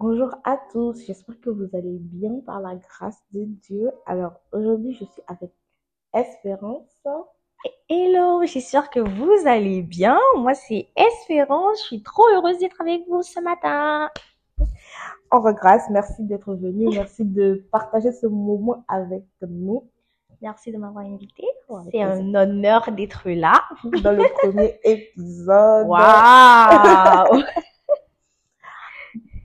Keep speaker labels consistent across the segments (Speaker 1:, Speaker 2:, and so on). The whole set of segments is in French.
Speaker 1: Bonjour à tous, j'espère que vous allez bien par la grâce de Dieu. Alors aujourd'hui, je suis avec Espérance.
Speaker 2: Hello, j'espère que vous allez bien. Moi, c'est Espérance. Je suis trop heureuse d'être avec vous ce matin.
Speaker 1: En grâce, merci d'être venu, merci de partager ce moment avec nous
Speaker 2: Merci de m'avoir invité.
Speaker 1: Ouais,
Speaker 2: C'est un honneur d'être là.
Speaker 1: dans le premier épisode.
Speaker 2: Waouh!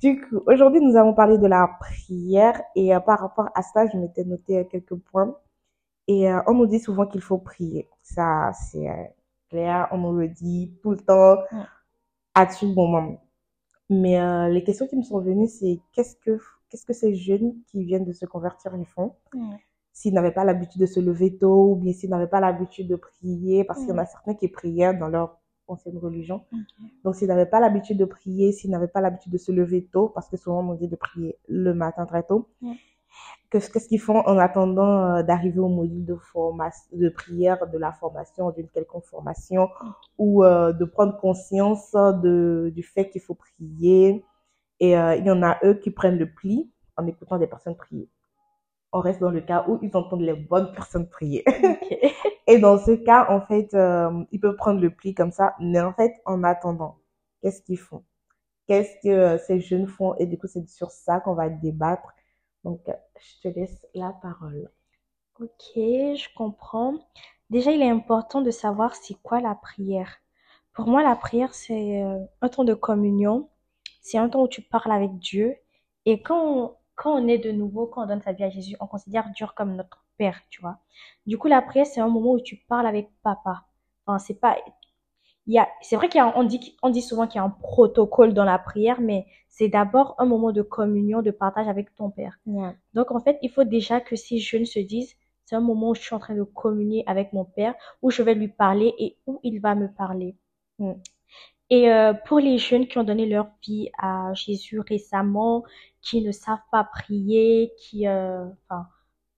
Speaker 1: Du coup, aujourd'hui, nous allons parler de la prière et euh, par rapport à ça, je m'étais noté euh, quelques points. Et euh, on nous dit souvent qu'il faut prier. Ça, c'est clair, on nous le dit tout le temps, à tout moment. Mais les questions qui me sont venues, c'est qu'est-ce que qu'est-ce que ces jeunes qui viennent de se convertir ils font? S'ils n'avaient pas l'habitude de se lever tôt ou bien s'ils n'avaient pas l'habitude de prier, parce qu'il y en a certains qui priaient dans leur ancienne religion. Donc, s'ils n'avaient pas l'habitude de prier, s'ils n'avaient pas l'habitude de se lever tôt, parce que souvent on nous dit de prier le matin très tôt, qu'est-ce qu'ils font en attendant euh, d'arriver au module de formation, de prière, de la formation, d'une quelconque formation, ou euh, de prendre conscience de, du fait qu'il faut prier. Et euh, il y en a eux qui prennent le pli en écoutant des personnes prier. On reste dans le cas où ils entendent les bonnes personnes prier. Et dans ce cas, en fait, euh, ils peuvent prendre le pli comme ça. Mais en fait, en attendant, qu'est-ce qu'ils font? Qu'est-ce que euh, ces jeunes font? Et du coup, c'est sur ça qu'on va débattre. Donc, je te laisse la parole.
Speaker 2: Ok, je comprends. Déjà, il est important de savoir c'est quoi la prière. Pour moi, la prière, c'est euh, un temps de communion. C'est un temps où tu parles avec Dieu. Et quand quand on est de nouveau, quand on donne sa vie à Jésus, on considère Dieu comme notre Père, tu vois. Du coup, la prière, c'est un moment où tu parles avec papa. Enfin, c'est pas, il y a, c'est vrai qu'il y a, on dit, on dit souvent qu'il y a un protocole dans la prière, mais c'est d'abord un moment de communion, de partage avec ton Père.
Speaker 1: Ouais.
Speaker 2: Donc, en fait, il faut déjà que ces jeunes se disent, c'est un moment où je suis en train de communier avec mon père, où je vais lui parler et où il va me parler.
Speaker 1: Mm.
Speaker 2: Et euh, pour les jeunes qui ont donné leur vie à Jésus récemment, qui ne savent pas prier, qui, euh, enfin,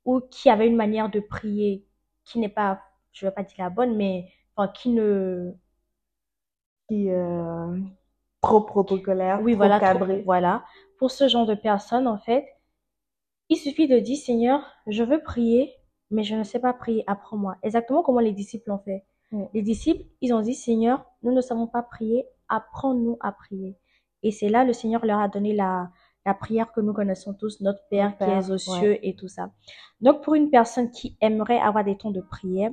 Speaker 2: ou qui avaient une manière de prier qui n'est pas, je vais pas dire la bonne, mais enfin, qui ne,
Speaker 1: Qui, euh, trop protocolaire,
Speaker 2: oui,
Speaker 1: trop
Speaker 2: voilà, trop-
Speaker 1: cadré.
Speaker 2: voilà. Pour ce genre de personnes, en fait, il suffit de dire, Seigneur, je veux prier, mais je ne sais pas prier, apprends-moi. Exactement comment les disciples ont fait. Les disciples, ils ont dit, Seigneur, nous ne savons pas prier, apprends-nous à prier. Et c'est là, le Seigneur leur a donné la, la prière que nous connaissons tous, notre Père
Speaker 1: Notre
Speaker 2: qui est aux cieux et tout ça. Donc, pour une personne qui aimerait avoir des temps de prière,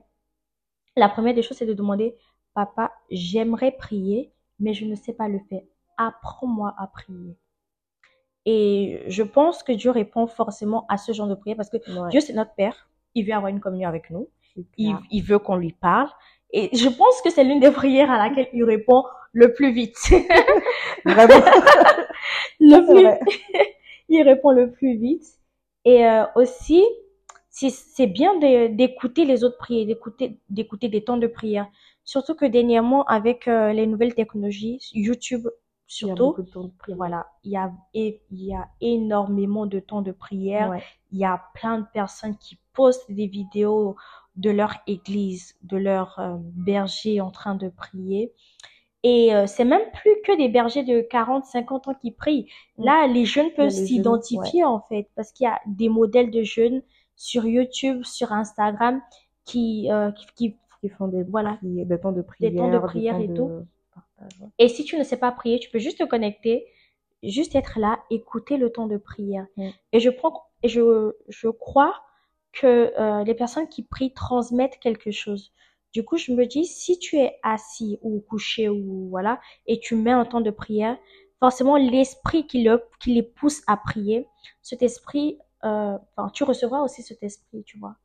Speaker 2: la première des choses, c'est de demander, Papa, j'aimerais prier, mais je ne sais pas le faire. Apprends-moi à prier. Et je pense que Dieu répond forcément à ce genre de prière parce que
Speaker 1: Ouais,
Speaker 2: Dieu, c'est notre Père. Il veut avoir une communion avec nous. il veut qu'on lui parle. Et je pense que c'est l'une des prières à laquelle il répond le plus vite.
Speaker 1: Vraiment,
Speaker 2: le plus,
Speaker 1: vrai.
Speaker 2: il répond le plus vite. Et euh, aussi, c'est bien d'écouter les autres prières, d'écouter d'écouter des temps de prière. Surtout que dernièrement, avec euh, les nouvelles technologies, YouTube
Speaker 1: Il y a
Speaker 2: surtout,
Speaker 1: de temps de prière.
Speaker 2: voilà, il y a, et- il y a énormément de temps de prière.
Speaker 1: Ouais.
Speaker 2: Il y a plein de personnes qui postent des vidéos de leur église, de leur euh, berger en train de prier. Et euh, c'est même plus que des bergers de 40, 50 ans qui prient. Là, les jeunes peuvent s'identifier en fait, parce qu'il y a des modèles de jeunes sur YouTube, sur Instagram, qui, euh, qui, qui-
Speaker 1: font des,
Speaker 2: Voilà.
Speaker 1: prières- des temps de prière,
Speaker 2: temps de prière et
Speaker 1: de
Speaker 2: tout. Et si tu ne sais pas prier, tu peux juste te connecter, juste être là, écouter le temps de prière.
Speaker 1: Mm.
Speaker 2: Et je prends, et je, je crois que euh, les personnes qui prient transmettent quelque chose. Du coup, je me dis, si tu es assis ou couché ou voilà, et tu mets un temps de prière, forcément l'esprit qui, le, qui les pousse à prier, cet esprit, euh, enfin, tu recevras aussi cet esprit, tu vois.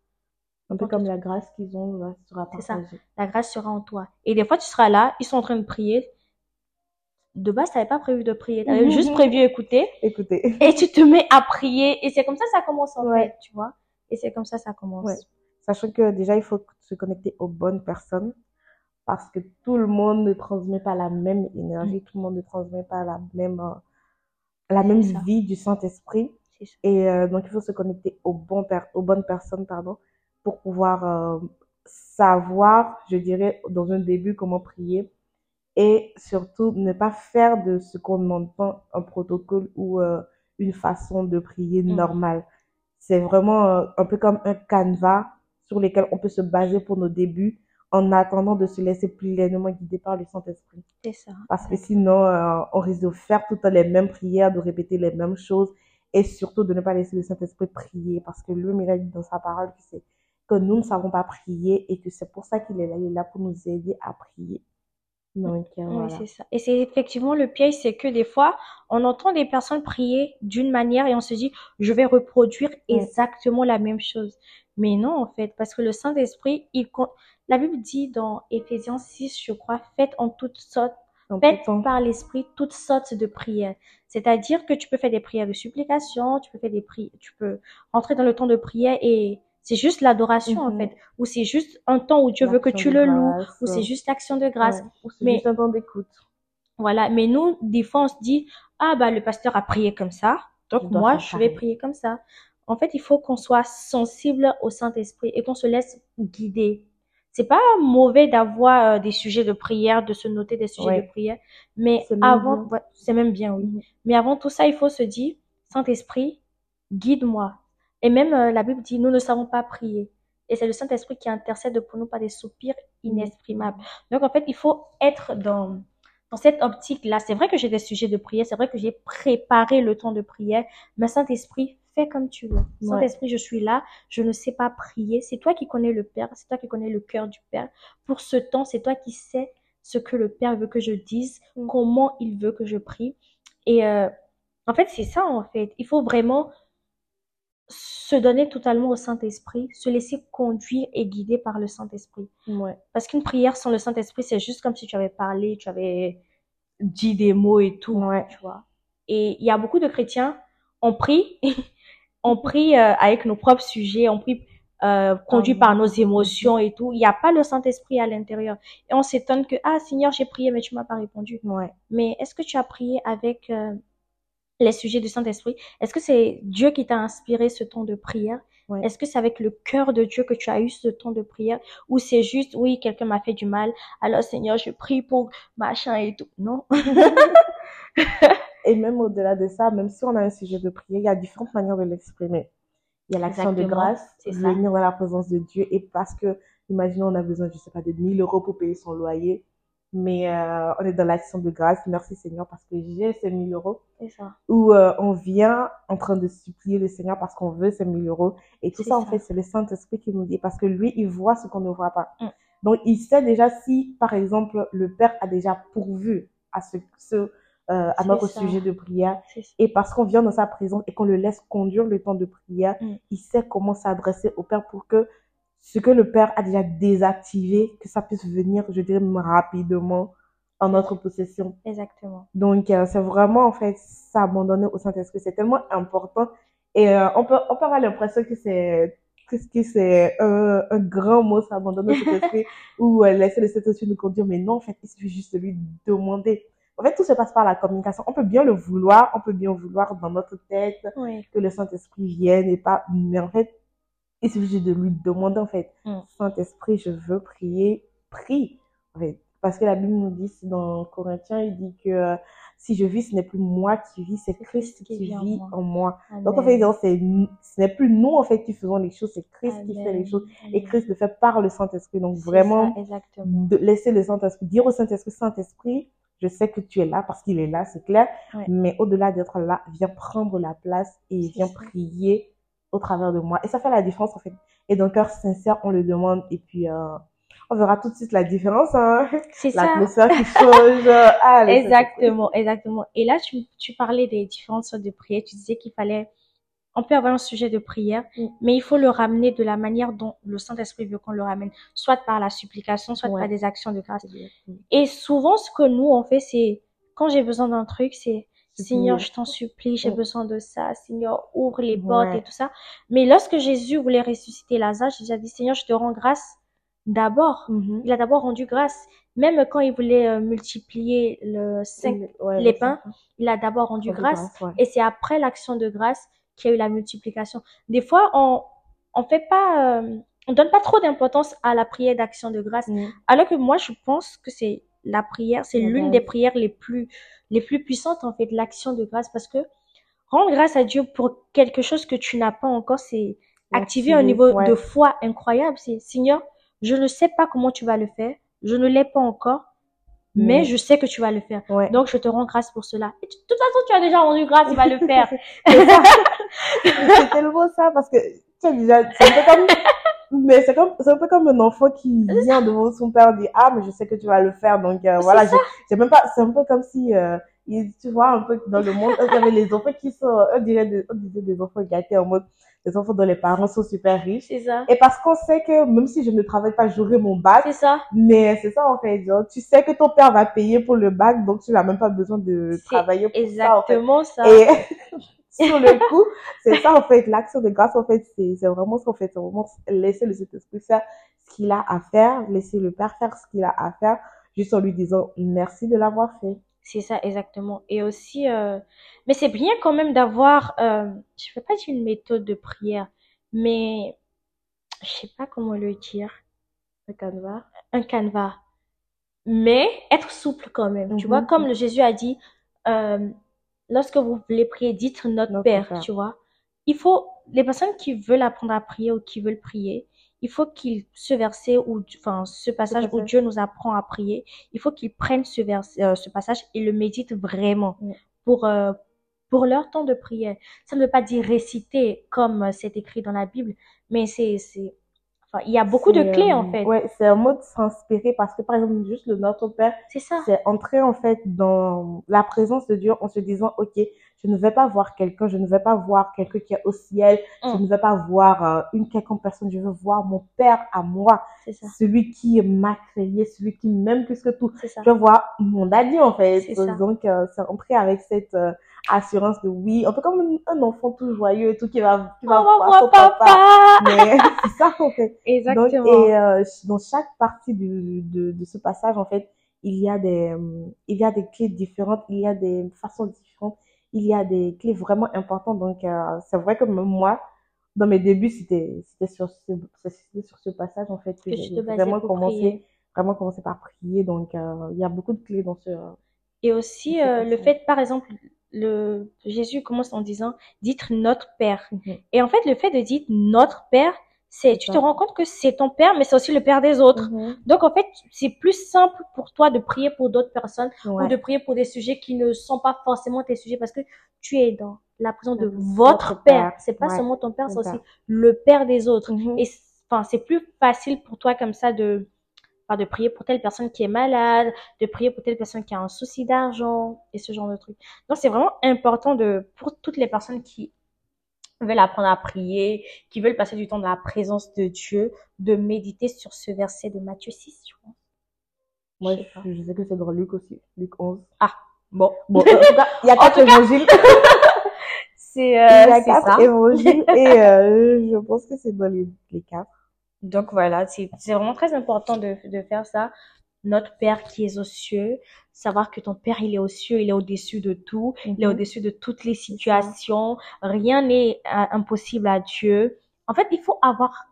Speaker 1: Un peu comme la grâce qu'ils ont là, sera
Speaker 2: C'est ça. La grâce sera en toi. Et des fois, tu seras là, ils sont en train de prier. De base, tu n'avais pas prévu de prier, tu avais juste prévu écouter.
Speaker 1: Écoutez,
Speaker 2: Et tu te mets à prier. Et c'est comme ça que ça commence en
Speaker 1: Ouais.
Speaker 2: fait, tu vois. Et c'est comme ça que ça commence.
Speaker 1: Ouais. sachant que déjà, il faut se connecter aux bonnes personnes parce que tout le monde ne transmet pas la même énergie, tout le monde ne transmet pas la même, euh, la même
Speaker 2: ça.
Speaker 1: vie du Saint-Esprit. Et euh, donc, il faut se connecter aux, bons per- aux bonnes personnes pardon, pour pouvoir euh, savoir, je dirais, dans un début, comment prier et surtout ne pas faire de ce qu'on entend un protocole ou euh, une façon de prier
Speaker 2: Mm.
Speaker 1: normale. C'est vraiment euh, un peu comme un canevas sur lequel on peut se baser pour nos débuts en attendant de se laisser pleinement guider par le Saint-Esprit.
Speaker 2: C'est ça.
Speaker 1: Parce que sinon, euh, on risque de faire tout le temps les mêmes prières, de répéter les mêmes choses et surtout de ne pas laisser le Saint-Esprit prier parce que lui, il a dit dans sa parole que c'est que nous ne savons pas prier et que c'est pour ça qu'il est là. Il est là pour nous aider à prier. Donc, euh,
Speaker 2: Oui,
Speaker 1: voilà.
Speaker 2: c'est ça. Et c'est effectivement le piège, c'est que des fois, on entend des personnes prier d'une manière et on se dit, je vais reproduire exactement la même chose. Mais non, en fait, parce que le Saint-Esprit, il compte. La Bible dit dans Éphésiens 6, je crois, faites en toutes sortes,
Speaker 1: En
Speaker 2: faites
Speaker 1: tout
Speaker 2: par l'Esprit toutes sortes de prières. C'est-à-dire que tu peux faire des prières de supplication, tu peux faire des prières, tu peux rentrer dans le temps de prière et c'est juste l'adoration, en
Speaker 1: Mhm.
Speaker 2: fait. Ou c'est juste un temps où Dieu veut que tu le loues, ou c'est juste l'action de grâce.
Speaker 1: Ouais. Ou c'est juste un temps d'écoute.
Speaker 2: Voilà, mais nous, des fois, on se dit, ah bah le pasteur a prié comme ça, donc
Speaker 1: Je
Speaker 2: moi, je vais prier comme ça. En fait, il faut qu'on soit sensible au Saint-Esprit et qu'on se laisse guider. C'est pas mauvais d'avoir euh, des sujets de prière, de se noter des sujets
Speaker 1: Ouais.
Speaker 2: de prière, mais avant, ouais, c'est même bien, oui.
Speaker 1: Mhm.
Speaker 2: Mais avant tout ça, il faut se dire, Saint-Esprit, guide-moi. Et même euh, la Bible dit, nous ne savons pas prier. Et c'est le Saint-Esprit qui intercède pour nous par des soupirs inexprimables. Donc en fait, il faut être dans, dans cette optique-là. C'est vrai que j'ai des sujets de prière, c'est vrai que j'ai préparé le temps de prière, mais Saint-Esprit, fais comme tu veux.
Speaker 1: Ouais.
Speaker 2: Saint-Esprit, je suis là, je ne sais pas prier. C'est toi qui connais le Père, c'est toi qui connais le cœur du Père. Pour ce temps, c'est toi qui sais ce que le Père veut que je dise,
Speaker 1: Mm.
Speaker 2: comment il veut que je prie. Et euh, en fait, c'est ça, en fait. Il faut vraiment se donner totalement au Saint-Esprit, se laisser conduire et guider par le Saint-Esprit.
Speaker 1: Ouais.
Speaker 2: Parce qu'une prière sans le Saint-Esprit, c'est juste comme si tu avais parlé, tu avais dit des mots et tout,
Speaker 1: Ouais.
Speaker 2: tu vois. Et il y a beaucoup de chrétiens, on prie, on prie euh, avec nos propres sujets, on prie euh, conduit
Speaker 1: Ah,
Speaker 2: par nos émotions et tout. Il n'y a pas le Saint-Esprit à l'intérieur. Et on s'étonne que, ah Seigneur, j'ai prié, mais tu m'as pas répondu.
Speaker 1: Ouais.
Speaker 2: Mais est-ce que tu as prié avec euh, les sujets du Saint-Esprit? Est-ce que c'est Dieu qui t'a inspiré ce temps de prière? Est-ce que c'est avec le cœur de Dieu que tu as eu ce temps de prière? Ou c'est juste, oui, quelqu'un m'a fait du mal, alors Seigneur, je prie pour machin et tout? Non.
Speaker 1: Et même au-delà de ça, même si on a un sujet de prière, il y a différentes manières de l'exprimer. Il y a l'action de grâce, venir dans la présence de Dieu. Et parce que, imaginons, on a besoin, je sais pas, de 1000 euros pour payer son loyer. Mais euh, on est dans l'action de grâce. Merci Seigneur parce que j'ai ces 1000 euros.
Speaker 2: C'est ça.
Speaker 1: Ou euh, on vient en train de supplier le Seigneur parce qu'on veut ces 1000 euros. Et tout ça, en fait, c'est le Saint-Esprit qui nous dit. Parce que lui, il voit ce qu'on ne voit pas.
Speaker 2: Mm.
Speaker 1: Donc, il sait déjà si, par exemple, le Père a déjà pourvu à ce, ce euh, à notre
Speaker 2: ça.
Speaker 1: sujet de prière. Et parce qu'on vient dans sa présence et qu'on le laisse conduire le temps de prière,
Speaker 2: Mm.
Speaker 1: il sait comment s'adresser au Père pour que ce que le Père a déjà désactivé, que ça puisse venir, je dirais, rapidement en notre possession.
Speaker 2: Exactement.
Speaker 1: Donc, euh, c'est vraiment, en fait, s'abandonner au Saint-Esprit. C'est tellement important. Et euh, on peut, on peut avoir l'impression que c'est que que c'est un, un grand mot, s'abandonner au Saint-Esprit, ou euh, laisser le Saint-Esprit nous conduire. Mais non, en fait, il suffit juste de lui demander. En fait, tout se passe par la communication. On peut bien le vouloir, on peut bien vouloir dans notre tête
Speaker 2: Oui.
Speaker 1: que le Saint-Esprit vienne et pas, mais en fait, il suffit de lui demander, en fait,
Speaker 2: Mm.
Speaker 1: Saint-Esprit, je veux prier, prie. En fait, parce que la Bible nous dit, dans Corinthiens, il dit que euh, si je vis, ce n'est plus moi qui vis, c'est Christ qui vit en moi. Donc, en fait, ce n'est plus nous, en fait, qui faisons les choses, c'est Christ qui fait les
Speaker 2: Amen.
Speaker 1: choses. Et. Christ le fait par le Saint-Esprit. Donc, vraiment,
Speaker 2: ça,
Speaker 1: de laisser le Saint-Esprit, dire au Saint-Esprit, Saint-Esprit, je sais que tu es là parce qu'il est là, c'est clair.
Speaker 2: Ouais.
Speaker 1: Mais au-delà d'être là, viens prendre la place et viens
Speaker 2: ça.
Speaker 1: prier au travers de moi. Et ça fait la différence, en fait. Et d'un cœur sincère, on le demande. Et puis, euh, on verra tout de suite la différence, hein.
Speaker 2: C'est ça.
Speaker 1: L'atmosphère qui change. Ah.
Speaker 2: Exactement, exactement. Et là, tu, tu parlais des différentes sortes de prières. Tu disais qu'il fallait, on peut avoir un sujet de prière,
Speaker 1: Mm.
Speaker 2: mais il faut le ramener de la manière dont le Saint-Esprit veut qu'on le ramène, soit par la supplication, soit
Speaker 1: Ouais.
Speaker 2: par des actions de grâce.
Speaker 1: Bien.
Speaker 2: Et souvent, ce que nous, on fait, c'est, quand j'ai besoin d'un truc, c'est. Seigneur, je t'en supplie, j'ai besoin de ça. Seigneur, ouvre les portes
Speaker 1: Ouais.
Speaker 2: et tout ça. Mais lorsque Jésus voulait ressusciter Lazare, Jésus a dit, Seigneur, je te rends grâce d'abord.
Speaker 1: Mhm.
Speaker 2: Il a d'abord rendu grâce. Même quand il voulait euh, multiplier le cinq,
Speaker 1: Ouais,
Speaker 2: les
Speaker 1: le
Speaker 2: pains, il a d'abord rendu grâce.
Speaker 1: ouais.
Speaker 2: Et c'est après l'action de grâce qu'il y a eu la multiplication. Des fois, on, on fait pas, euh, on donne pas trop d'importance à la prière d'action de grâce.
Speaker 1: Mm.
Speaker 2: Alors que moi, je pense que c'est la prière, c'est l'une des prières les plus, les plus puissantes, en fait, l'action de grâce, parce que rendre grâce à Dieu pour quelque chose que tu n'as pas encore, c'est activer un niveau
Speaker 1: ouais.
Speaker 2: de foi incroyable. C'est, Seigneur, je ne sais pas comment tu vas le faire, je ne l'ai pas encore, mais
Speaker 1: Mais-
Speaker 2: je sais que tu vas le faire.
Speaker 1: Ouais.
Speaker 2: Donc, je te rends grâce pour cela. Et tu- de toute façon, tu as déjà rendu grâce, il va le faire.
Speaker 1: C'est tellement ça parce que tu sais déjà c'est comme mais c'est comme c'est un peu comme un enfant qui vient devant son père dit ah mais je sais que tu vas le faire donc euh, voilà j'ai même pas c'est un peu comme si euh, il- tu vois un peu dans le monde il y avait les enfants qui sont on dirait des, on disait des enfants gâtés en mode des enfants dont les parents sont super riches
Speaker 2: ça.
Speaker 1: et parce qu'on sait que même si je ne travaille pas j'aurai mon bac
Speaker 2: C'est ça.
Speaker 1: mais c'est ça en fait genre, tu sais que ton père va payer pour le bac donc tu n'as même pas besoin de travailler pour ça en fait
Speaker 2: Exactement ça.
Speaker 1: et sur le coup, c'est ça en fait, l'action de grâce en fait, c'est vraiment ce qu'on fait, c'est vraiment laisser le Saint-Esprit faire ce qu'il a à faire, laisser le Père faire ce qu'il a à faire, juste en lui disant merci de l'avoir fait.
Speaker 2: C'est ça, exactement. Et aussi, euh, mais c'est bien quand même d'avoir, euh, je ne vais pas dire une méthode de prière, mais je sais pas comment le dire,
Speaker 1: Le canevas.
Speaker 2: un canevas. Mais être souple quand même. Tu
Speaker 1: Mhm.
Speaker 2: vois, comme le Jésus a dit, euh, lorsque vous voulez prier, dites notre,
Speaker 1: Notre
Speaker 2: Père,
Speaker 1: Père.
Speaker 2: tu vois. Il faut, les personnes qui veulent apprendre à prier ou qui veulent prier, il faut qu'ils, ce verset ou, enfin, ce passage où. Dieu nous apprend à prier, il faut qu'ils prennent ce verset, euh, ce passage et le méditent vraiment pour, euh, pour leur temps de prière. Ça ne veut pas dire réciter comme euh, c'est écrit dans la Bible, mais c'est, c'est, enfin, il y a beaucoup de clés,
Speaker 1: euh,
Speaker 2: en fait.
Speaker 1: Ouais, c'est un mot de s'inspirer parce que par exemple, juste le Notre Père,
Speaker 2: C'est ça.
Speaker 1: c'est entrer en fait dans la présence de Dieu en se disant, ok, je ne vais pas voir quelqu'un, je ne vais pas voir quelqu'un qui est au ciel, je
Speaker 2: Mm.
Speaker 1: ne vais pas voir euh, une quelconque personne, je veux voir mon Père à moi,
Speaker 2: C'est ça.
Speaker 1: celui qui m'a créé, celui qui m'aime plus que tout.
Speaker 2: C'est ça.
Speaker 1: Je vois mon daddy en fait. Donc euh, c'est entrer avec cette euh, assurance de oui, un peu comme un, enfant tout joyeux et tout qui va qui va voir son papa.
Speaker 2: papa.
Speaker 1: Mais c'est ça en fait. Donc,
Speaker 2: Exactement.
Speaker 1: et euh, dans chaque partie du, de, de ce passage, en fait, il y a des, il y a des clés différentes, il y a des façons différentes, il y a des clés vraiment importantes. Donc, euh, c'est vrai que même moi, dans mes débuts, c'était, c'était sur ce, c'était sur ce passage, en fait, que j'ai vraiment commencé,
Speaker 2: prier.
Speaker 1: vraiment commencé par prier. Donc, euh, il y a beaucoup de clés dans ce,
Speaker 2: Et aussi, euh, le fait, par exemple, le Jésus commence en disant, dites notre Père.
Speaker 1: Mhm.
Speaker 2: Et en fait, le fait de dire notre Père, c'est, tu
Speaker 1: ça.
Speaker 2: te rends compte que c'est ton Père, mais c'est aussi le Père des autres.
Speaker 1: Mhm.
Speaker 2: Donc, en fait, c'est plus simple pour toi de prier pour d'autres personnes
Speaker 1: Ouais.
Speaker 2: ou de prier pour des sujets qui ne sont pas forcément tes sujets parce que tu es dans la présence de
Speaker 1: Votre
Speaker 2: votre Père. C'est pas
Speaker 1: Ouais.
Speaker 2: seulement ton Père, c'est aussi le Père des autres.
Speaker 1: Mhm.
Speaker 2: Et enfin, c'est plus facile pour toi comme ça de, de prier pour telle personne qui est malade, de prier pour telle personne qui a un souci d'argent et ce genre de trucs. Donc, c'est vraiment important de, pour toutes les personnes qui veulent apprendre à prier, qui veulent passer du temps dans la présence de Dieu, de méditer sur ce verset de Matthieu 6, je pense.
Speaker 1: Moi,
Speaker 2: Je sais
Speaker 1: je, je sais que c'est dans Luc aussi, Luc 11.
Speaker 2: Ah, bon.
Speaker 1: Bon, en tout cas, il y a quatre évangiles.
Speaker 2: C'est,
Speaker 1: Il y
Speaker 2: euh,
Speaker 1: a quatre
Speaker 2: ça.
Speaker 1: évangiles et euh, je pense que c'est dans les, les quatre.
Speaker 2: Donc voilà, c'est c'est vraiment très important de, de faire ça. Notre Père qui est aux cieux, savoir que ton Père, il est aux cieux, il est au-dessus de tout, il est
Speaker 1: Mhm.
Speaker 2: au-dessus de toutes les situations, rien n'est euh, impossible à Dieu. En fait, il faut avoir,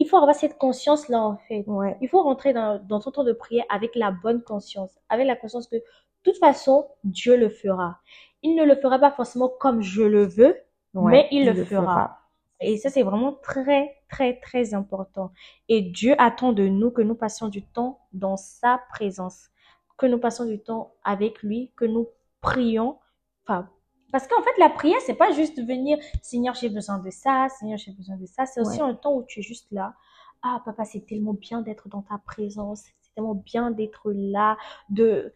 Speaker 2: il faut avoir cette conscience-là, en fait.
Speaker 1: Ouais.
Speaker 2: Il faut rentrer dans, dans ton temps de prière avec la bonne conscience, avec la conscience que, de toute façon, Dieu le fera. Il ne le fera pas forcément comme je le veux,
Speaker 1: Ouais,
Speaker 2: mais il, le, fera. Et ça, c'est vraiment très, très, très important. Et Dieu attend de nous que nous passions du temps dans sa présence, que nous passions du temps avec lui, que nous prions. Enfin, parce qu'en fait, la prière, c'est pas juste venir, Seigneur, j'ai besoin de ça, Seigneur, j'ai besoin de ça. C'est aussi
Speaker 1: Ouais.
Speaker 2: un temps où tu es juste là. Ah, papa, c'est tellement bien d'être dans ta présence. C'est tellement bien d'être là, de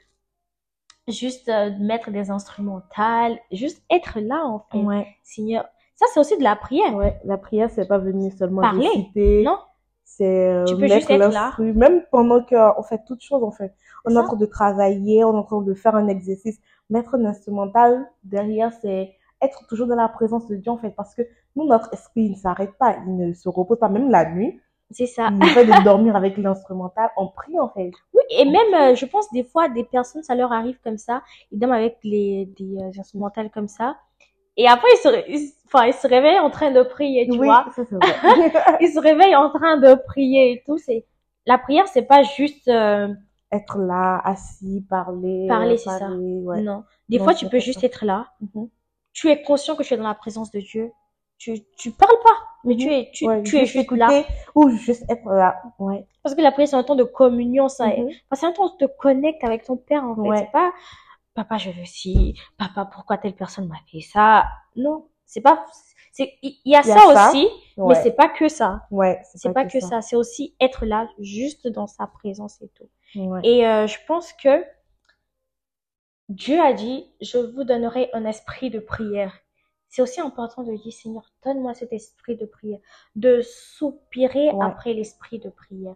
Speaker 2: juste euh, mettre des instrumentales, juste être là, en fait.
Speaker 1: Ouais.
Speaker 2: Seigneur, ça, c'est aussi de la prière.
Speaker 1: Ouais, la prière, c'est pas venir seulement
Speaker 2: Parler,
Speaker 1: réciter.
Speaker 2: Non?
Speaker 1: C'est euh,
Speaker 2: Tu peux
Speaker 1: mettre
Speaker 2: juste être là.
Speaker 1: même pendant qu'on fait toutes choses, en fait. On est en train de travailler, on est en train de faire un exercice. Mettre un instrumental derrière, c'est être toujours dans la présence de Dieu, en fait, parce que nous, notre esprit, il ne s'arrête pas, il ne se repose pas, même la nuit.
Speaker 2: C'est ça.
Speaker 1: Il fait de dormir avec l'instrumental, on prie, en fait.
Speaker 2: Oui, et même, euh, je pense, des fois, des personnes, ça leur arrive comme ça. Ils dorment avec les, des euh, instrumentales comme ça. Et après, ils se, ré- enfin, ils se réveillent en train de prier, tu
Speaker 1: oui,
Speaker 2: vois.
Speaker 1: ça.
Speaker 2: Ils se réveillent en train de prier et tout. C'est, la prière, c'est pas juste, euh,
Speaker 1: être là, assis, parler.
Speaker 2: Parler, c'est ça.
Speaker 1: ouais.
Speaker 2: Non. Des
Speaker 1: Non,
Speaker 2: fois, tu peux
Speaker 1: ça.
Speaker 2: juste être là.
Speaker 1: Mhm.
Speaker 2: Tu es conscient que tu es dans la présence de Dieu. Tu, tu parles pas, mais tu es, tu,
Speaker 1: Ouais,
Speaker 2: tu es juste là.
Speaker 1: Ou juste être là. Ouais.
Speaker 2: Parce que la prière, c'est un temps de communion, ça.
Speaker 1: Mhm.
Speaker 2: Enfin, c'est un temps où tu te connectes avec ton père, en fait.
Speaker 1: Ouais.
Speaker 2: C'est pas, papa, je veux ci, papa, pourquoi telle personne m'a fait ça? Non. C'est pas, c'est, il y a
Speaker 1: Il y a
Speaker 2: ça
Speaker 1: ça.
Speaker 2: aussi, mais c'est pas que ça.
Speaker 1: Ouais.
Speaker 2: C'est pas que ça. C'est aussi être là, juste dans sa présence et tout.
Speaker 1: Ouais.
Speaker 2: Et euh, je pense que Dieu a dit, je vous donnerai un esprit de prière. C'est aussi important de dire, Seigneur, donne-moi cet esprit de prière, de soupirer
Speaker 1: Ouais.
Speaker 2: après l'esprit de prière,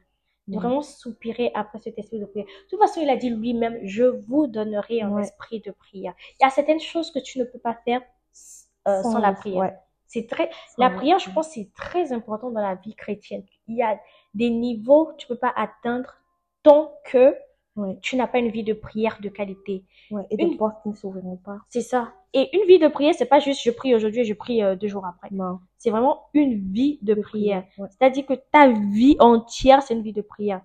Speaker 2: de
Speaker 1: Ouais.
Speaker 2: vraiment soupirer après cet esprit de prière. De toute façon, il a dit lui-même, je vous donnerai un
Speaker 1: Ouais.
Speaker 2: esprit de prière. Il y a certaines choses que tu ne peux pas faire euh, sans, la prière.
Speaker 1: Ouais.
Speaker 2: C'est très,
Speaker 1: Sans
Speaker 2: la prière, je pense, c'est très important dans la vie chrétienne. Il y a des niveaux que tu peux pas atteindre tant que
Speaker 1: Ouais.
Speaker 2: tu n'as pas une vie de prière de qualité.
Speaker 1: Ouais. Et
Speaker 2: Une-
Speaker 1: des portes qui ne s'ouvriront pas.
Speaker 2: C'est ça. Et une vie de prière, c'est pas juste je prie aujourd'hui et je prie euh, deux jours après.
Speaker 1: Non.
Speaker 2: C'est vraiment une vie de
Speaker 1: De
Speaker 2: prière.
Speaker 1: Ouais.
Speaker 2: C'est-à-dire que ta vie entière, c'est une vie de prière.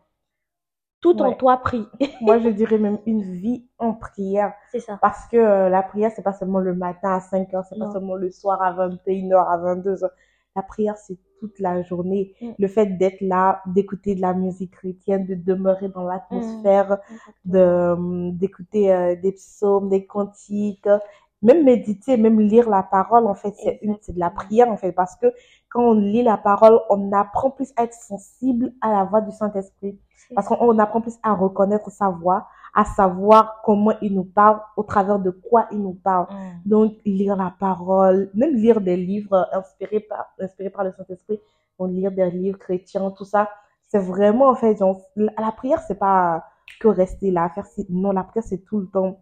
Speaker 2: Tout en toi prie.
Speaker 1: Moi, je dirais même une vie en prière.
Speaker 2: c'est ça.
Speaker 1: Parce que euh, la prière, c'est pas seulement le matin à 5 heures, c'est pas seulement le soir à 21 heures, à 22 heures. La prière, c'est toute la journée.
Speaker 2: Mm.
Speaker 1: Le fait d'être là, d'écouter de la musique chrétienne, de demeurer dans
Speaker 2: Mm.
Speaker 1: l'atmosphère, de euh, d'écouter euh, des psaumes, des cantiques, même méditer, même lire la parole, en fait, c'est une, c'est de la prière, en fait, parce que quand on lit la parole, on apprend plus à être sensible à la voix du Saint-Esprit. Parce qu'on on apprend plus à reconnaître sa voix, à savoir comment il nous parle, au travers de quoi il nous parle.
Speaker 2: Mm.
Speaker 1: Donc, lire la parole, même lire des livres inspirés par, inspirés par le Saint-Esprit, donc lire des livres chrétiens, tout ça, c'est vraiment, en fait, genre, la, prière, c'est pas que rester là, faire ci. Non, la prière, c'est tout le temps.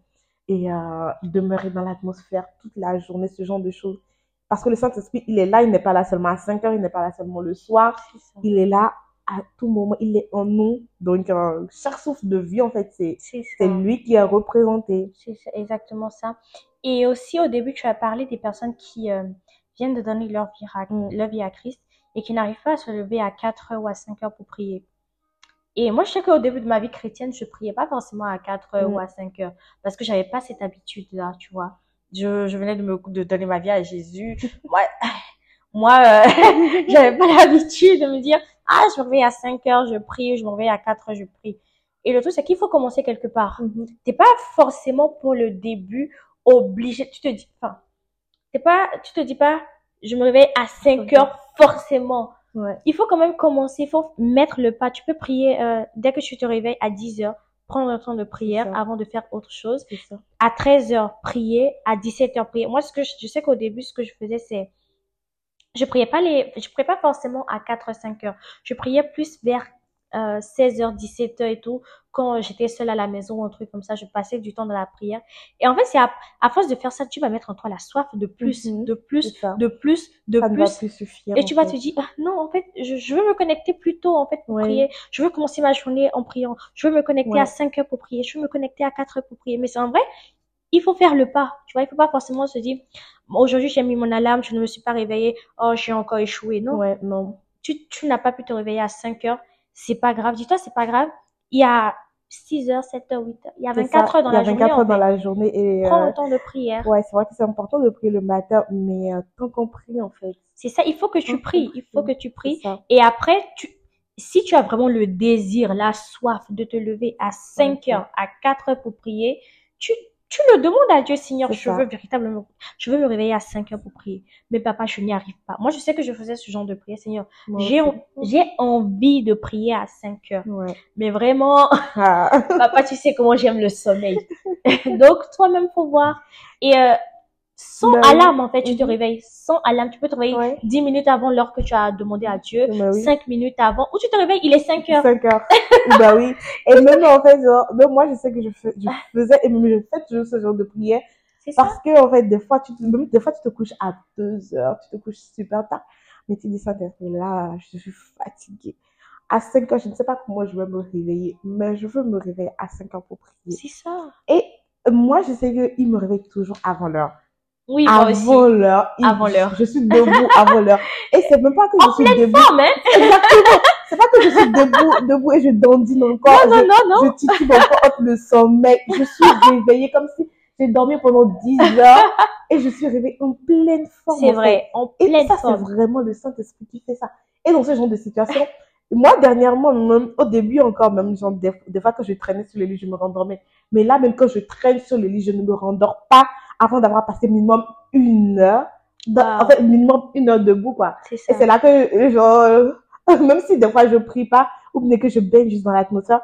Speaker 1: Et euh, demeurer dans l'atmosphère toute la journée, ce genre de choses. Parce que le Saint-Esprit, il est là, il n'est pas là seulement à 5 heures, il n'est pas là seulement le soir, il est là à tout moment, il est en nous. Donc, euh, chaque souffle de vie, en fait, c'est lui qui est représenté.
Speaker 2: C'est exactement ça. Et aussi, au début, tu as parlé des personnes qui euh, viennent de donner leur vie, à,
Speaker 1: Mm.
Speaker 2: leur vie à Christ et qui n'arrivent pas à se lever à 4 heures ou à 5 heures pour prier. Et moi, je sais qu'au début de ma vie chrétienne, je priais pas forcément à 4 heures
Speaker 1: Mm.
Speaker 2: ou à 5 heures parce que j'avais pas cette habitude-là, tu vois. Je, je venais de me de donner ma vie à Jésus. Moi, moi euh, j'avais pas l'habitude de me dire, ah, je me réveille à 5 heures, je prie, je me réveille à 4 heures, je prie. Et le truc, c'est qu'il faut commencer quelque part t'es pas forcément pour le début obligé. Tu te dis, enfin, t'es pas, tu te dis pas, je me réveille à 5
Speaker 1: Ok.
Speaker 2: heures forcément.
Speaker 1: Ouais.
Speaker 2: Il faut quand même commencer, il faut mettre le pas. Tu peux prier euh, dès que tu te réveilles à 10 heures, prendre le temps de prière avant de faire autre chose.
Speaker 1: Ça.
Speaker 2: À 13 heures, prier. À 17 heures, prier. Moi, ce que je, je sais qu'au début, ce que je faisais, c'est, je priais pas les, je priais pas forcément à 4 5 heures. Je priais plus vers euh, 16 heures, 17 heures et tout. Quand j'étais seule à la maison ou un truc comme ça, je passais du temps dans la prière. Et en fait, c'est à, à force de faire ça, tu vas mettre en toi la soif de plus,
Speaker 1: Mhm.
Speaker 2: de plus, de plus, de
Speaker 1: ça ne va
Speaker 2: plus.
Speaker 1: suffire.
Speaker 2: Et tu vas
Speaker 1: fait.
Speaker 2: te dire, ah, non, en fait, je, je veux me connecter plus tôt, en fait, pour
Speaker 1: Ouais.
Speaker 2: prier. Je veux commencer ma journée en priant. Je veux me connecter
Speaker 1: Ouais.
Speaker 2: à 5 heures pour prier. Je veux me connecter à 4 heures pour prier. Mais c'est en vrai, il faut faire le pas. Tu vois, il faut pas forcément se dire, aujourd'hui, j'ai mis mon alarme, je ne me suis pas réveillée. Oh, j'ai encore échoué. Non.
Speaker 1: Ouais, non.
Speaker 2: Tu, tu n'as pas pu te réveiller à 5 heures. C'est pas grave. Dis-toi, c'est pas grave. Il y a 6 heures, 7 heures, 8 heures. Il y a
Speaker 1: C'est
Speaker 2: 24
Speaker 1: ça.
Speaker 2: heures dans
Speaker 1: Il y a
Speaker 2: la journée.
Speaker 1: 24
Speaker 2: en
Speaker 1: heures dans
Speaker 2: fait.
Speaker 1: la journée et
Speaker 2: Prends
Speaker 1: euh,
Speaker 2: le temps de prière.
Speaker 1: ouais, c'est vrai que c'est important de prier le matin, mais euh, tant qu'on prie en fait.
Speaker 2: C'est ça. Il faut que tu pries. Il faut que tu pries. Et après, tu, si tu as vraiment le désir, la soif de te lever à 5
Speaker 1: Ok.
Speaker 2: heures, à 4 heures pour prier, tu, tu le demandes à Dieu, Seigneur, je
Speaker 1: ça.
Speaker 2: veux véritablement, je veux me réveiller à 5 heures pour prier. Mais papa, je n'y arrive pas. Moi, je sais que je faisais ce genre de prière, Seigneur. J'ai, j'ai envie de prier à 5 heures.
Speaker 1: Ouais.
Speaker 2: Mais vraiment,
Speaker 1: Ah.
Speaker 2: papa, tu sais comment j'aime le sommeil. Donc, toi-même, faut voir. Et, euh, sans
Speaker 1: Ben oui.
Speaker 2: alarme, en fait, tu te
Speaker 1: Mhm.
Speaker 2: réveilles. Sans alarme, tu peux te réveiller
Speaker 1: Ouais.
Speaker 2: 10 minutes avant l'heure que tu as demandé à Dieu.
Speaker 1: Bah oui.
Speaker 2: 5 minutes avant, ou tu te réveilles, il est 5 heures.
Speaker 1: 5 heures. bah oui. Et même en fait, genre, même moi, je sais que je, fais, je faisais, et même je fais toujours ce genre de prière.
Speaker 2: C'est ça.
Speaker 1: Parce que, en fait, des fois, tu, te- même des fois, tu te couches à 2 heures, tu te couches super tard. Mais tu dis ça, t'es là, je suis fatiguée. À 5 heures, je ne sais pas comment je vais me réveiller, mais je veux me réveiller à 5 heures pour prier.
Speaker 2: C'est ça.
Speaker 1: Et moi, je sais qu'il me réveille toujours avant l'heure.
Speaker 2: Oui, moi aussi.
Speaker 1: Avant l'heure.
Speaker 2: Avant l'heure.
Speaker 1: Je suis debout avant l'heure. Et c'est même pas que je suis
Speaker 2: pleine
Speaker 1: debout.
Speaker 2: forme, hein.
Speaker 1: Exactement. c'est pas que je suis debout, debout et je dandine encore.
Speaker 2: Non, non, non, non.
Speaker 1: je titube encore entre le sommeil. Je suis réveillée comme si j'ai dormi pendant 10 heures et je suis réveillée en pleine forme.
Speaker 2: C'est vrai, en
Speaker 1: Et
Speaker 2: pleine
Speaker 1: ça, c'est
Speaker 2: forme.
Speaker 1: vraiment le Saint-Esprit qui fait ça. Et dans ce genre de situation, moi, dernièrement, même, au début encore, même, genre, des, des fois que je traînais sur le lit, je me rendormais. Mais là, même quand je traîne sur le lit, je ne me rendors pas avant d'avoir passé minimum une heure. dans-
Speaker 2: Wow.
Speaker 1: En fait, minimum une heure debout, quoi.
Speaker 2: C'est
Speaker 1: Et c'est là que, euh, genre, euh, même si des fois je prie pas, ou bien que je baigne juste dans l'atmosphère,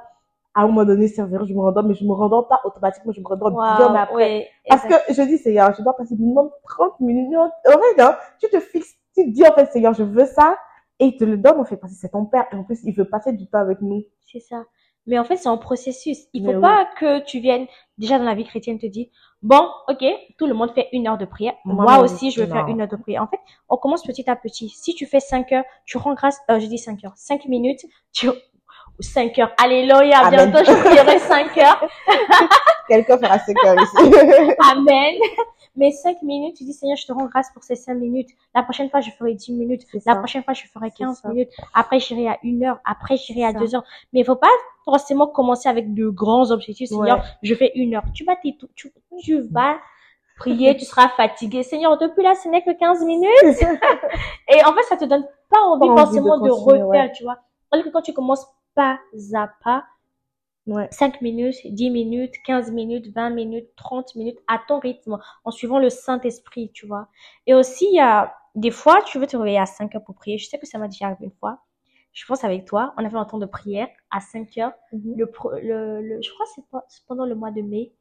Speaker 1: à un moment donné, c'est vrai, je me rendors, mais je me rendors pas automatiquement, je me rendors bien
Speaker 2: Wow,
Speaker 1: après.
Speaker 2: ouais,
Speaker 1: Parce que je dis, Seigneur, je dois passer minimum 30 minutes. En fait, tu te fixes, tu te dis, en fait, Seigneur, je veux ça, et il te le donne, en fait, parce que c'est ton Père, et en plus, il veut passer du temps avec nous.
Speaker 2: C'est ça. Mais en fait, c'est un processus. Il
Speaker 1: Mais
Speaker 2: faut pas que tu viennes, déjà dans la vie chrétienne, te dire, bon, ok, tout le monde fait une heure de prière. Moi aussi, je vais faire une heure de prière. En fait, on commence petit à petit. Si tu fais cinq heures, tu rends grâce, euh, je dis cinq heures, cinq minutes, tu, ou cinq heures. Alléluia,
Speaker 1: Amen.
Speaker 2: bientôt je prierai cinq heures.
Speaker 1: Quelqu'un fera 5 heures ici.
Speaker 2: Amen. Mais cinq minutes, tu dis, Seigneur, je te rends grâce pour ces cinq minutes. La prochaine fois, je ferai dix minutes.
Speaker 1: C'est
Speaker 2: La
Speaker 1: ça.
Speaker 2: prochaine fois, je ferai
Speaker 1: C'est
Speaker 2: 15
Speaker 1: ça.
Speaker 2: minutes. Après, j'irai à une heure. Après, j'irai à
Speaker 1: ça.
Speaker 2: deux heures. Mais il faut pas forcément commencer avec de grands objectifs. Seigneur,
Speaker 1: Ouais.
Speaker 2: je fais une heure. Tu vas, tu, tu vas prier, tu seras fatigué. Seigneur, depuis là, ce n'est que 15 minutes. Et en fait, ça te donne pas envie
Speaker 1: Pas envie
Speaker 2: forcément
Speaker 1: de
Speaker 2: refaire,
Speaker 1: ouais.
Speaker 2: tu vois. Alors que quand tu commences pas à pas,
Speaker 1: Ouais.
Speaker 2: 5 minutes, 10 minutes, 15 minutes, 20 minutes, 30 minutes, à ton rythme, en suivant le Saint-Esprit, tu vois. Et aussi, il y a des fois, tu veux te réveiller à 5 heures pour prier. Je sais que ça m'a déjà arrivé une fois. Je pense avec toi, on a fait un temps de prière à 5 heures.
Speaker 1: Mhm.
Speaker 2: Le, pro- le, le, je crois que c'est pendant le mois de mai.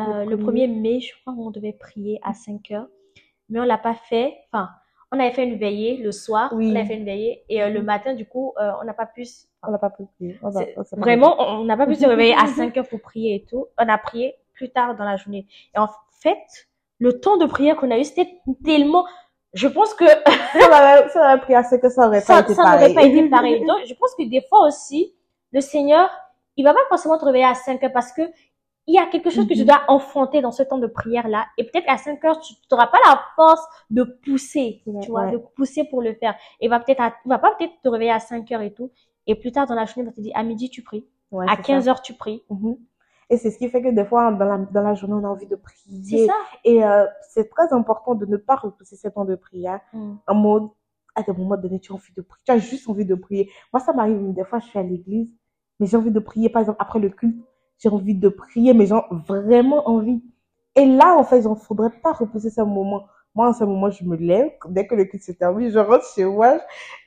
Speaker 2: Euh,
Speaker 1: Le
Speaker 2: le,
Speaker 1: premier.
Speaker 2: 1er mai, je crois qu'on devait prier à 5 heures. Mais on l'a pas fait. Enfin, on avait fait une veillée le soir.
Speaker 1: Oui.
Speaker 2: On avait fait une veillée. Et euh, le
Speaker 1: Mhm.
Speaker 2: matin, du coup, euh, on n'a pas pu
Speaker 1: On n'a pas pu prier. On a-
Speaker 2: c'est-
Speaker 1: on s'est pas
Speaker 2: Vraiment, on n'a pas pu se réveiller à 5 heures pour prier et tout. On a prié plus tard dans la journée. Et en fait, le temps de prière qu'on a eu, c'était tellement, je pense que
Speaker 1: Si on avait, si on avait prié à 5 heures, ça aurait pas
Speaker 2: ça,
Speaker 1: été
Speaker 2: ça n'aurait
Speaker 1: pareil.
Speaker 2: pas été pareil. Donc, je pense que des fois aussi, le Seigneur, il va pas forcément te réveiller à 5 heures parce que il y a quelque chose que tu
Speaker 1: Mhm.
Speaker 2: dois enfanter dans ce temps de prière-là. Et peut-être à 5 heures, tu n'auras pas la force de pousser,
Speaker 1: Ouais,
Speaker 2: tu vois,
Speaker 1: ouais.
Speaker 2: de pousser pour le faire. Et va peut-être, va pas peut-être te réveiller à 5 heures et tout. Et plus tard dans la journée, il va te dire, à midi, tu pries.
Speaker 1: Ouais,
Speaker 2: À
Speaker 1: c'est
Speaker 2: 15
Speaker 1: ça.
Speaker 2: heures, tu pries.
Speaker 1: Mhm. Et c'est ce qui fait que des fois, dans la, dans la journée, on a envie de
Speaker 2: C'est
Speaker 1: prier.
Speaker 2: ça.
Speaker 1: Et euh, c'est très important de ne pas repousser ces temps de prière
Speaker 2: Mm.
Speaker 1: en mode, à des moments donnés, tu as envie de prier. Tu as juste envie de prier. Moi, ça m'arrive, des fois, je suis à l'église, mais j'ai envie de prier, par exemple, après le culte, j'ai envie de prier, mais j'ai vraiment envie. Et là, en fait, il ne faudrait pas repousser ce moment. Moi, en ce moment, je me lève, dès que le culte s'est terminé, je rentre chez moi,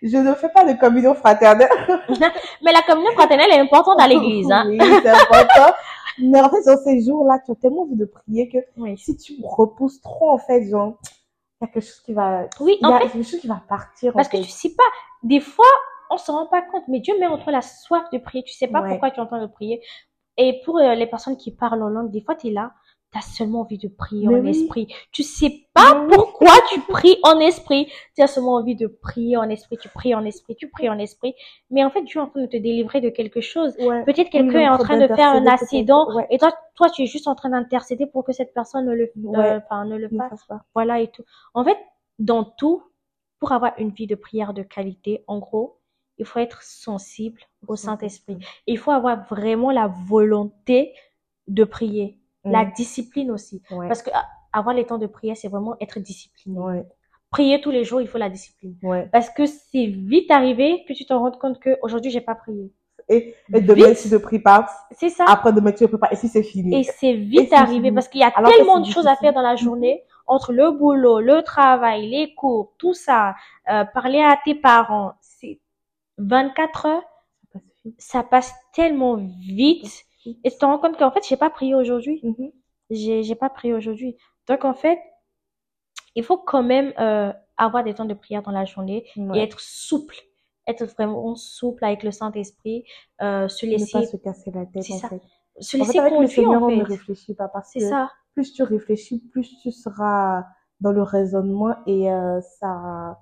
Speaker 1: je ne fais pas de communion fraternelle.
Speaker 2: Mais la communion fraternelle est importante à l'église, hein.
Speaker 1: Oui, c'est important. Mais en fait, sur ces jours-là, tu as tellement envie de prier que
Speaker 2: Oui.
Speaker 1: si tu repousses trop, en fait, genre, il y a quelque chose qui va,
Speaker 2: Oui,
Speaker 1: il y
Speaker 2: en
Speaker 1: a
Speaker 2: fait,
Speaker 1: quelque chose qui va partir,
Speaker 2: parce
Speaker 1: en
Speaker 2: que tu sais pas, des fois, on se rend pas compte, mais Dieu met entre la soif de prier. Tu sais pas
Speaker 1: Ouais.
Speaker 2: pourquoi tu entends de prier. Et pour euh, les personnes qui parlent en langue, des fois, tu es là, tu as seulement envie de prier
Speaker 1: Mais
Speaker 2: en
Speaker 1: oui.
Speaker 2: esprit. Tu sais pas
Speaker 1: Mais oui.
Speaker 2: pourquoi tu pries en esprit. Tu as seulement envie de prier en esprit. Tu pries en esprit, tu pries en esprit. Mais en fait, Dieu est en train de te délivrer de quelque chose.
Speaker 1: Ouais.
Speaker 2: Peut-être quelqu'un
Speaker 1: est en train
Speaker 2: de faire un accident.
Speaker 1: Ouais.
Speaker 2: et toi, toi, tu es juste en train d'intercéder pour que cette personne ne le,
Speaker 1: Ouais.
Speaker 2: euh, enfin, ne le fasse
Speaker 1: pas.
Speaker 2: voilà et tout. En fait, dans tout, pour avoir une vie de prière de qualité, en gros, il faut être sensible au Saint-Esprit. Il faut avoir vraiment la volonté de prier, la
Speaker 1: Mm.
Speaker 2: discipline aussi.
Speaker 1: Ouais.
Speaker 2: Parce que avoir les temps de prière, c'est vraiment être discipliné.
Speaker 1: Ouais.
Speaker 2: Prier tous les jours, il faut la discipline.
Speaker 1: Ouais.
Speaker 2: Parce que c'est vite arrivé que tu te rends compte que aujourd'hui j'ai pas prié.
Speaker 1: Et, et demain, tu ne pries pas.
Speaker 2: C'est ça.
Speaker 1: Après demain, tu ne pries pas. Et si c'est fini?
Speaker 2: Et c'est vite arrivé parce qu'il y a
Speaker 1: Alors
Speaker 2: tellement de choses à faire dans la journée entre le boulot, le travail, les cours, tout ça, euh, parler à tes parents. C'est 24 heures,
Speaker 1: Ça passe
Speaker 2: tellement vite et tu te rends compte qu'en fait, j'ai pas prié aujourd'hui.
Speaker 1: Mhm.
Speaker 2: J'ai, j'ai pas prié aujourd'hui. Donc en fait, il faut quand même euh, avoir des temps de prière dans la journée et être souple, être vraiment souple avec le Saint-Esprit, euh, se
Speaker 1: Ne pas
Speaker 2: laisser,
Speaker 1: se casser la tête,
Speaker 2: C'est
Speaker 1: en
Speaker 2: ça.
Speaker 1: fait.
Speaker 2: se
Speaker 1: En
Speaker 2: laisser
Speaker 1: fait, avec le
Speaker 2: conduire
Speaker 1: Seigneur,
Speaker 2: en
Speaker 1: on ne réfléchit pas parce que
Speaker 2: ça.
Speaker 1: plus tu réfléchis, plus tu seras dans le raisonnement et euh, ça,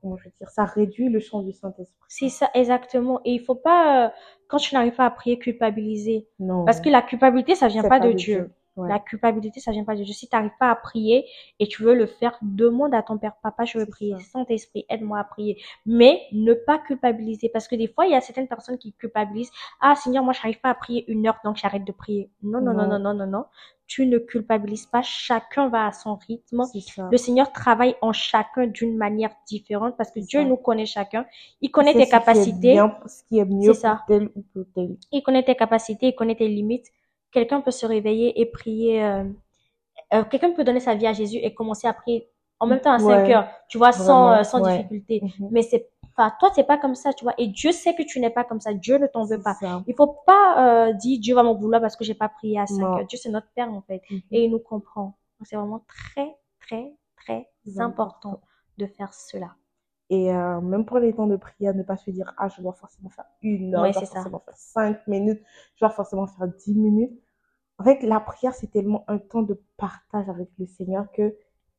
Speaker 1: comment je veux dire, ça réduit le champ du Saint-Esprit.
Speaker 2: C'est ça, exactement. Et il faut pas, euh, quand tu n'arrives pas à prier, culpabiliser.
Speaker 1: Non.
Speaker 2: Parce que la culpabilité, ça vient pas de Dieu. La culpabilité, ça vient pas de Dieu. Si tu n'arrives pas à prier et tu veux le faire, demande à ton Père, Papa, je veux prier. Saint-Esprit, aide-moi à prier. Mais ne pas culpabiliser. Parce que des fois, il y a certaines personnes qui culpabilisent. Ah, Seigneur, moi, je n'arrive pas à prier une heure, donc j'arrête de prier. Non, non, non, non, non, non, non. Tu ne culpabilises pas. Chacun va à son rythme. Le Seigneur travaille en chacun d'une manière différente parce que Dieu nous connaît chacun. Il connaît tes capacités.
Speaker 1: ce qui est mieux pour tel ou pour tel.
Speaker 2: Il connaît tes capacités, il connaît tes limites quelqu'un peut se réveiller et prier. Euh, euh, quelqu'un peut donner sa vie à Jésus et commencer à prier en même temps à 5 heures, tu vois, sans, euh, sans difficulté. Mhm. Mais c'est Enfin, toi, c'est pas comme ça, tu vois. Et Dieu sait que tu n'es pas comme ça. Dieu ne t'en veut pas. Il faut pas euh, dire Dieu va m'en vouloir parce que j'ai pas prié à 5 heures. Dieu, c'est notre Père, en fait. Mhm. Et il nous comprend. C'est vraiment très, très, très important de faire cela.
Speaker 1: Et euh, même pour les temps de prière, ne pas se dire, ah, je dois forcément faire une heure, je dois forcément faire cinq minutes, je dois forcément faire dix minutes. En fait, la prière, c'est tellement un temps de partage avec le Seigneur que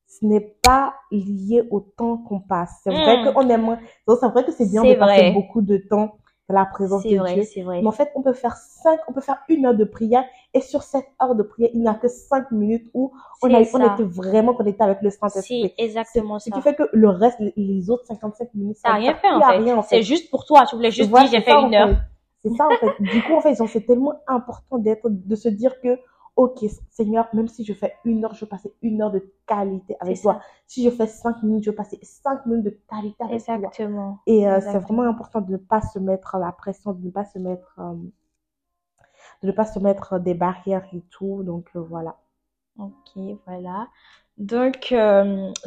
Speaker 1: ce n'est pas lié au temps qu'on passe. C'est vrai hmm. qu'on est moins... C'est vrai que c'est bien de passer beaucoup de temps la présence de Dieu. C'est vrai. Mais en fait, on peut faire cinq, on peut faire une heure de prière et sur cette heure de prière, il n'y a que cinq minutes où on, a, on était vraiment connecté avec le Saint-Esprit.
Speaker 2: C'est exactement ça.
Speaker 1: Ce qui fait que le reste, les autres 55 minutes,
Speaker 2: ça n'a rien fait, en fait. C'est juste pour toi. Tu voulais juste dire, j'ai fait une heure.
Speaker 1: C'est ça, en fait. du coup, en fait, c'est tellement important d'être, de se dire que ok, Seigneur, même si je fais une heure, je vais passer une heure de qualité avec toi. Si je fais cinq minutes, je vais passer cinq minutes de qualité avec
Speaker 2: toi. Exactement.
Speaker 1: Et euh, c'est vraiment important de ne pas se mettre la pression, de ne pas se mettre, euh, de ne pas se mettre des barrières et tout. Donc euh, voilà.
Speaker 2: Ok, voilà. Donc,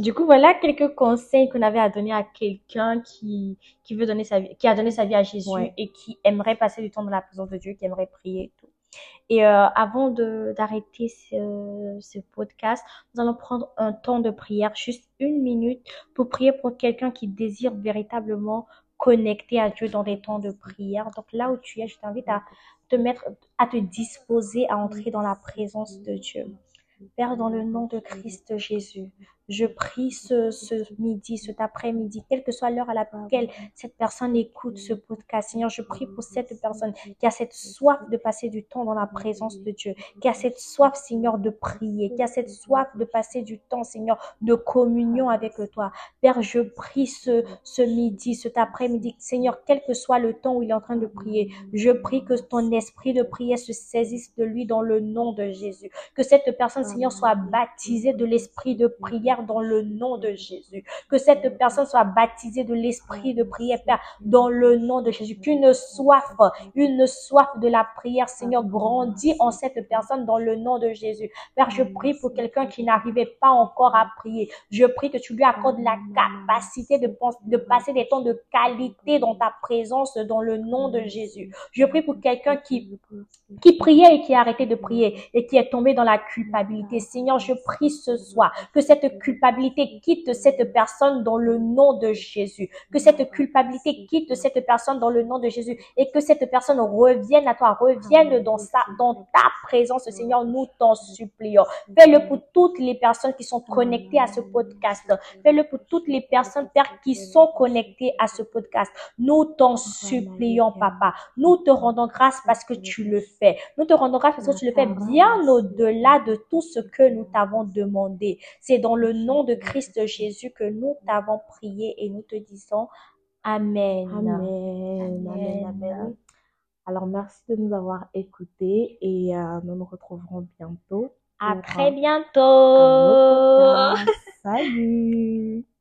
Speaker 2: du coup, voilà quelques conseils qu'on avait à donner à quelqu'un qui, qui veut donner sa vie, qui a donné sa vie à Jésus et qui aimerait passer du temps dans la présence de Dieu, qui aimerait prier et tout. Et euh, avant d'arrêter ce, ce, podcast, nous allons prendre un temps de prière, juste une minute, pour prier pour quelqu'un qui désire véritablement connecter à Dieu dans des temps de prière. Donc là où tu es, je t'invite à te mettre, à te disposer à entrer dans la présence de Dieu. Père, dans le nom de Christ Jésus, je prie ce, ce midi, cet après-midi, quelle que soit l'heure à laquelle cette personne écoute ce podcast. Seigneur, je prie pour cette personne qui a cette soif de passer du temps dans la présence de Dieu, qui a cette soif, Seigneur, de prier, qui a cette soif de passer du temps, Seigneur, de communion avec toi. Père, je prie ce, ce midi, cet après-midi, Seigneur, quel que soit le temps où il est en train de prier, je prie que ton esprit de prière se saisisse de lui dans le nom de Jésus. Que cette personne, Seigneur, soit baptisée de l'esprit de prière dans le nom de Jésus. Que cette personne soit baptisée de l'esprit de prière, Père, dans le nom de Jésus. Qu'une soif, une soif de la prière, Seigneur, grandit en cette personne dans le nom de Jésus. Père, je prie pour quelqu'un qui n'arrivait pas encore à prier. Je prie que tu lui accordes la capacité de, passer des temps de qualité dans ta présence dans le nom de Jésus. Je prie pour quelqu'un qui, qui priait et qui a arrêté de prier et qui est tombé dans la culpabilité. Seigneur, je prie ce soir que cette culpabilité quitte cette personne dans le nom de Jésus. Que cette culpabilité quitte cette personne dans le nom de Jésus et que cette personne revienne à toi, revienne dans sa, dans ta présence, Seigneur. Nous t'en supplions. Fais-le pour toutes les personnes qui sont connectées à ce podcast. Fais-le pour toutes les personnes, Père, qui sont connectées à ce podcast. Nous t'en supplions, Papa. Nous te rendons grâce parce que tu le fais. Nous te rendons grâce parce que tu le fais bien au-delà de tout ce que nous t'avons demandé. C'est dans le nom de Christ Jésus que nous t'avons prié et nous te disons Amen.
Speaker 1: Amen. Amen. Amen. Alors, merci de nous avoir écoutés et euh, nous nous retrouverons bientôt.
Speaker 2: À très bientôt.
Speaker 1: Salut.